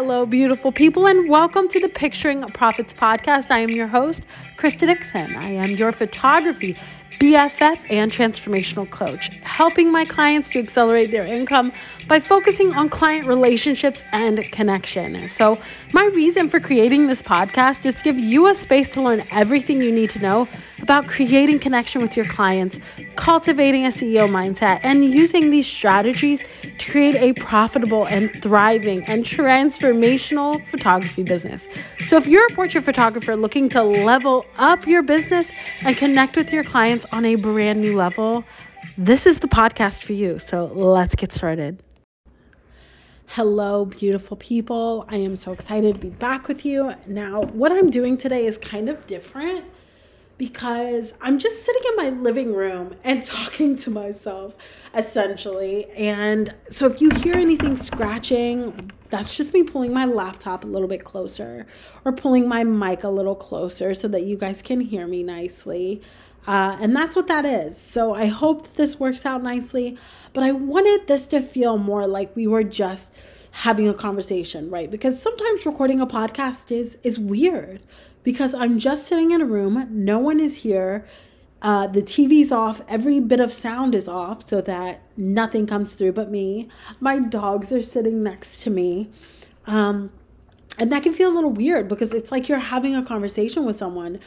Hello, beautiful people, and welcome to the Picturing Profits podcast. I am your host, Krista Dixon. I am your photography BFF and transformational coach, helping my clients to accelerate their income by focusing on client relationships and connection. So, my reason for creating this podcast is to give you a space to learn everything you need to know about creating connection with your clients, cultivating a CEO mindset, and using these strategies to create a profitable and thriving and transformational photography business. So, if you're a portrait photographer looking to level up your business and connect with your clients on a brand new level, this is the podcast for you. So, let's get started. Hello, beautiful people. I am so excited to be back with you. Now, what I'm doing today is kind of different because I'm just sitting in my living room and talking to myself essentially. And so if you hear anything scratching, that's just me pulling my laptop a little bit closer or pulling my mic a little closer so that you guys can hear me nicely. Uh, and that's what that is. So I hope this works out nicely. But I wanted this to feel more like we were just having a conversation, right? Because sometimes recording a podcast is is weird because I'm just sitting in a room, no one is here. Uh, the TV's off, every bit of sound is off so that nothing comes through but me. My dogs are sitting next to me. Um, and that can feel a little weird because it's like you're having a conversation with someone,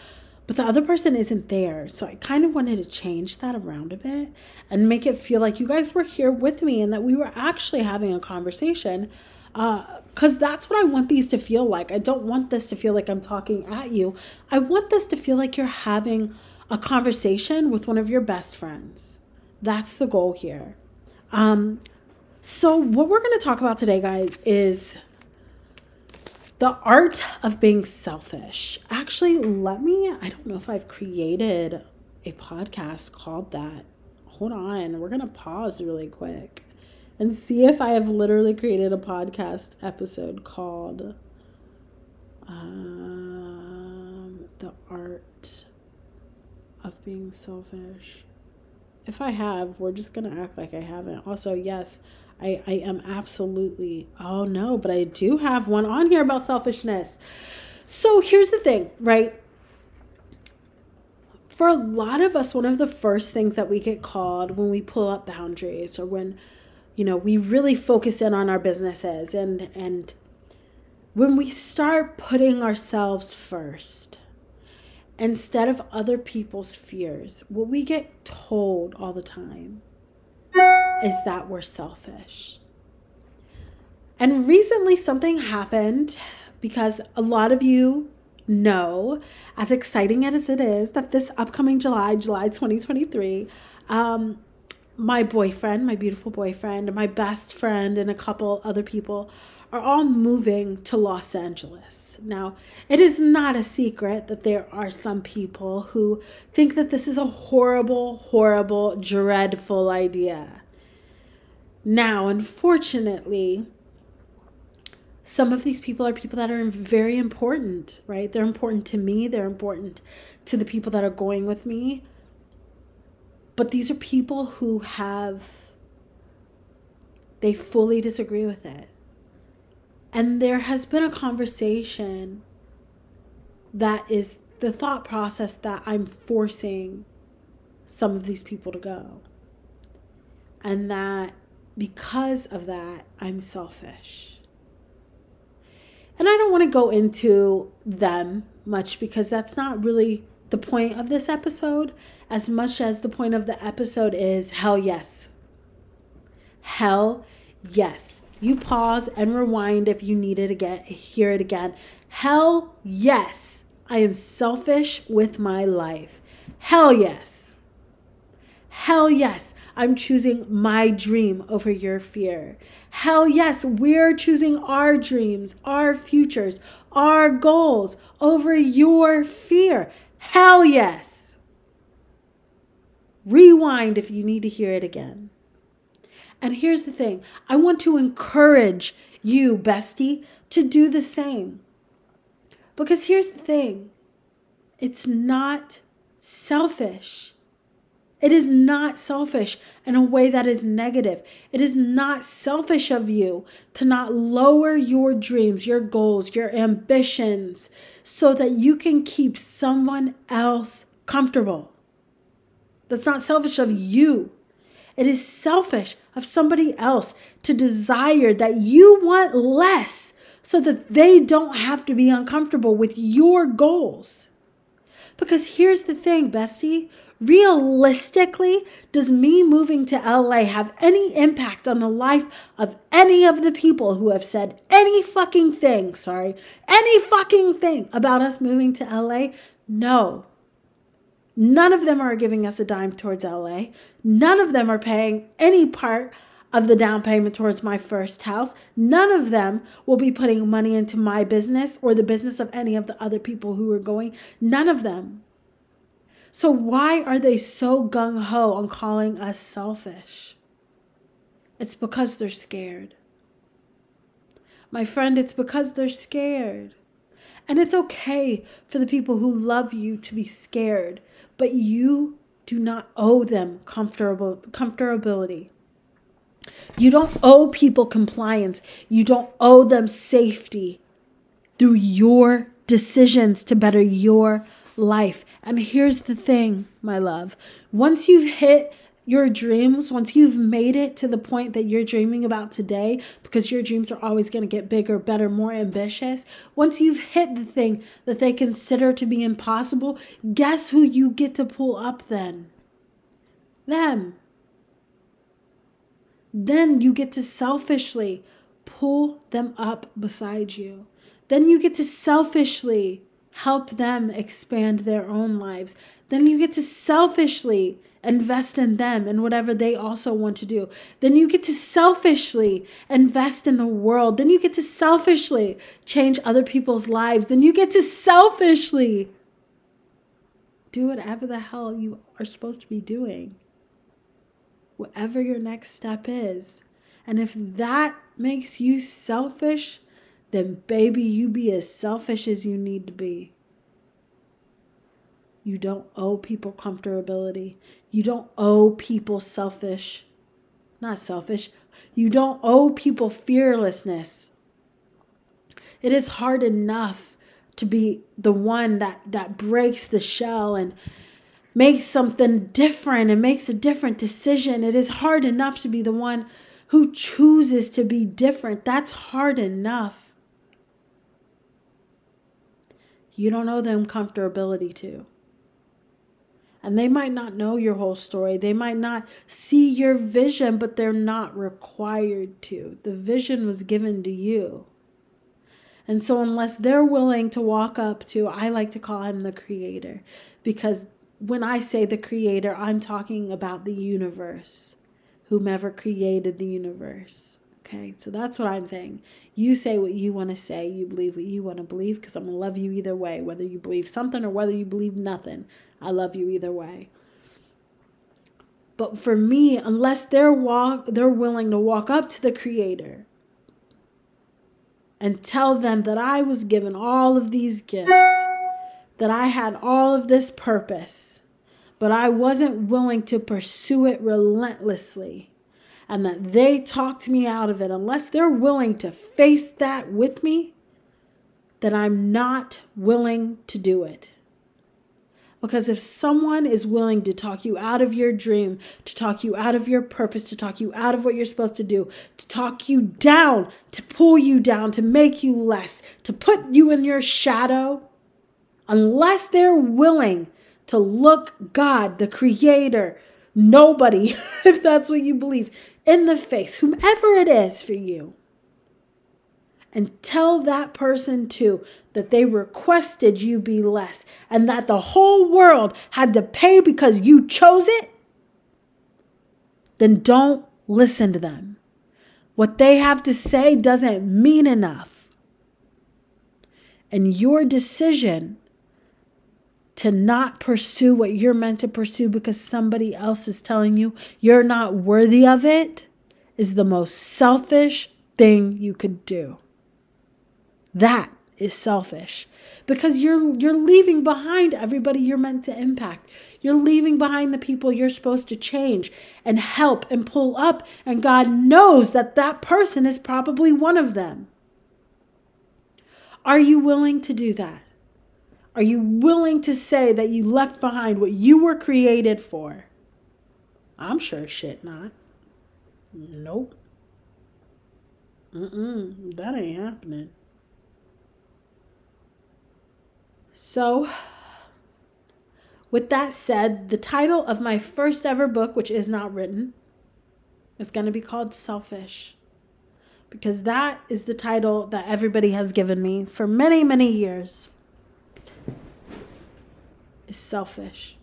but the other person isn't there. So I kind of wanted to change that around a bit and make it feel like you guys were here with me and that we were actually having a conversation because uh, that's what I want these to feel like. I don't want this to feel like I'm talking at you. I want this to feel like you're having a conversation with one of your best friends. That's the goal here. Um, so, what we're going to talk about today, guys, is the art of being selfish. Actually, let me, I don't know if I've created a podcast called that. Hold on, we're going to pause really quick and see if I have literally created a podcast episode called um, The Art of Being Selfish. If I have, we're just going to act like I haven't. Also, yes, I, I am absolutely, oh no, but I do have one on here about selfishness. So here's the thing, right? For a lot of us, one of the first things that we get called when we pull up boundaries or when you know we really focus in on our businesses and and when we start putting ourselves first instead of other people's fears what we get told all the time is that we're selfish. And recently something happened because a lot of you know as exciting as it is that this upcoming july july 2023 um, my boyfriend, my beautiful boyfriend, my best friend, and a couple other people are all moving to Los Angeles. Now, it is not a secret that there are some people who think that this is a horrible, horrible, dreadful idea. Now, unfortunately, some of these people are people that are very important, right? They're important to me, they're important to the people that are going with me. But these are people who have, they fully disagree with it. And there has been a conversation that is the thought process that I'm forcing some of these people to go. And that because of that, I'm selfish. And I don't want to go into them much because that's not really the point of this episode as much as the point of the episode is hell yes. Hell yes. You pause and rewind if you need it again, hear it again. Hell yes. I am selfish with my life. Hell yes. Hell yes. I'm choosing my dream over your fear. Hell yes, we're choosing our dreams, our futures, our goals over your fear. Hell yes. Rewind if you need to hear it again. And here's the thing I want to encourage you, bestie, to do the same. Because here's the thing it's not selfish It is not selfish in a way that is negative. It is not selfish of you to not lower your dreams, your goals, your ambitions so that you can keep someone else comfortable. That's not selfish of you. It is selfish of somebody else to desire that you want less so that they don't have to be uncomfortable with your goals. Because here's the thing, bestie realistically, does me moving to LA have any impact on the life of any of the people who have said any fucking thing, sorry, any fucking thing about us moving to LA? No. None of them are giving us a dime towards LA. None of them are paying any part of the down payment towards my first house. None of them will be putting money into my business or the business of any of the other people who are going. None of them. So, why are they so gung ho on calling us selfish? It's because they're scared. My friend, it's because they're scared. And it's okay for the people who love you to be scared, but you do not owe them comfortable comfortability. You don't owe people compliance. You don't owe them safety through your decisions to better your life. And here's the thing, my love once you've hit your dreams, once you've made it to the point that you're dreaming about today, because your dreams are always going to get bigger, better, more ambitious, once you've hit the thing that they consider to be impossible, guess who you get to pull up then? Them. Then you get to selfishly pull them up beside you. Then you get to selfishly help them expand their own lives. Then you get to selfishly invest in them and whatever they also want to do. Then you get to selfishly invest in the world. Then you get to selfishly change other people's lives. Then you get to selfishly do whatever the hell you are supposed to be doing. Whatever your next step is. And if that makes you selfish, then baby, you be as selfish as you need to be. You don't owe people comfortability. You don't owe people selfish, not selfish. You don't owe people fearlessness. It is hard enough to be the one that that breaks the shell and makes something different and makes a different decision. It is hard enough to be the one who chooses to be different. That's hard enough. you don't know them comfortability to. And they might not know your whole story. They might not see your vision, but they're not required to. The vision was given to you. And so, unless they're willing to walk up to, I like to call him the creator, because when I say the creator, I'm talking about the universe, whomever created the universe. Okay, so that's what I'm saying. You say what you want to say, you believe what you want to believe, because I'm going to love you either way, whether you believe something or whether you believe nothing. I love you either way. But for me, unless they're walk they're willing to walk up to the creator and tell them that I was given all of these gifts, that I had all of this purpose, but I wasn't willing to pursue it relentlessly and that they talked me out of it, unless they're willing to face that with me, then I'm not willing to do it. Because if someone is willing to talk you out of your dream, to talk you out of your purpose, to talk you out of what you're supposed to do, to talk you down, to pull you down, to make you less, to put you in your shadow, unless they're willing to look God, the Creator, nobody, if that's what you believe, in the face, whomever it is for you, and tell that person too that they requested you be less and that the whole world had to pay because you chose it, then don't listen to them. What they have to say doesn't mean enough. And your decision to not pursue what you're meant to pursue because somebody else is telling you you're not worthy of it is the most selfish thing you could do. That is selfish because you're you're leaving behind everybody you're meant to impact. You're leaving behind the people you're supposed to change and help and pull up. And God knows that that person is probably one of them. Are you willing to do that? Are you willing to say that you left behind what you were created for? I'm sure shit not. Nope. Mm-mm, that ain't happening. So, with that said, the title of my first ever book, which is not written, is going to be called Selfish. Because that is the title that everybody has given me for many, many years. Is selfish.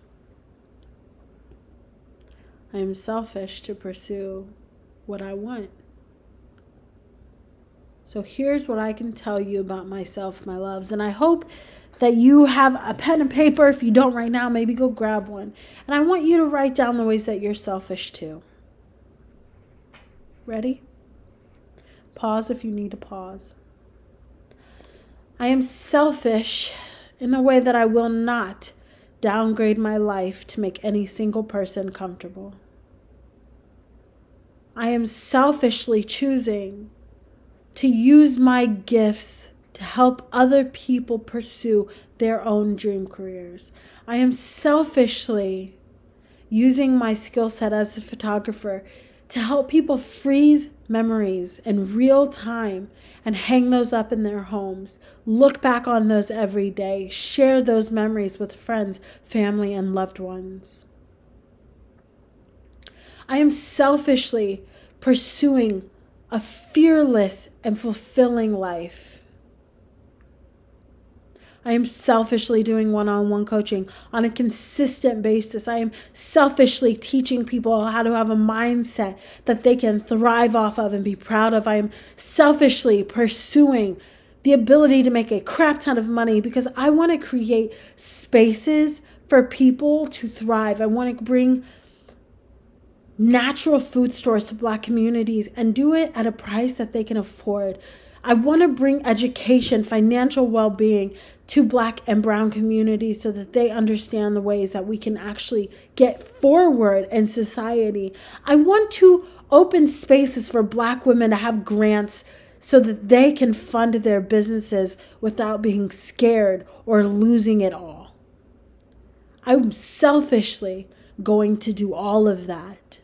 I am selfish to pursue what I want. So here's what I can tell you about myself, my loves. And I hope that you have a pen and paper. If you don't right now, maybe go grab one. And I want you to write down the ways that you're selfish too. Ready? Pause if you need to pause. I am selfish in the way that I will not downgrade my life to make any single person comfortable. I am selfishly choosing to use my gifts to help other people pursue their own dream careers. I am selfishly using my skill set as a photographer to help people freeze memories in real time and hang those up in their homes. Look back on those every day. Share those memories with friends, family, and loved ones. I am selfishly pursuing a fearless and fulfilling life. I am selfishly doing one on one coaching on a consistent basis. I am selfishly teaching people how to have a mindset that they can thrive off of and be proud of. I am selfishly pursuing the ability to make a crap ton of money because I want to create spaces for people to thrive. I want to bring natural food stores to black communities and do it at a price that they can afford. I want to bring education, financial well being to black and brown communities so that they understand the ways that we can actually get forward in society. I want to open spaces for black women to have grants so that they can fund their businesses without being scared or losing it all. I'm selfishly going to do all of that.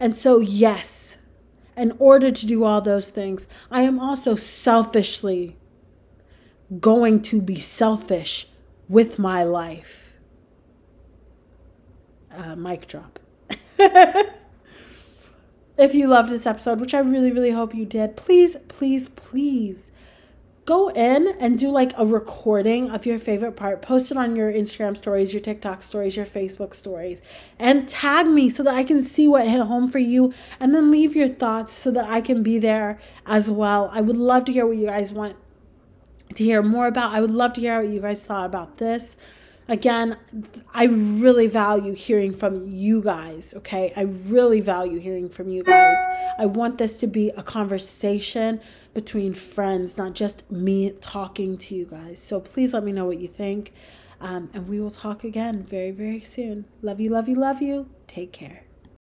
And so, yes, in order to do all those things, I am also selfishly going to be selfish with my life. Uh, mic drop. if you loved this episode, which I really, really hope you did, please, please, please go in and do like a recording of your favorite part, post it on your Instagram stories, your TikTok stories, your Facebook stories, and tag me so that I can see what hit home for you and then leave your thoughts so that I can be there as well. I would love to hear what you guys want to hear more about. I would love to hear what you guys thought about this. Again, I really value hearing from you guys, okay? I really value hearing from you guys. I want this to be a conversation between friends, not just me talking to you guys. So please let me know what you think. Um, and we will talk again very, very soon. Love you, love you, love you. Take care.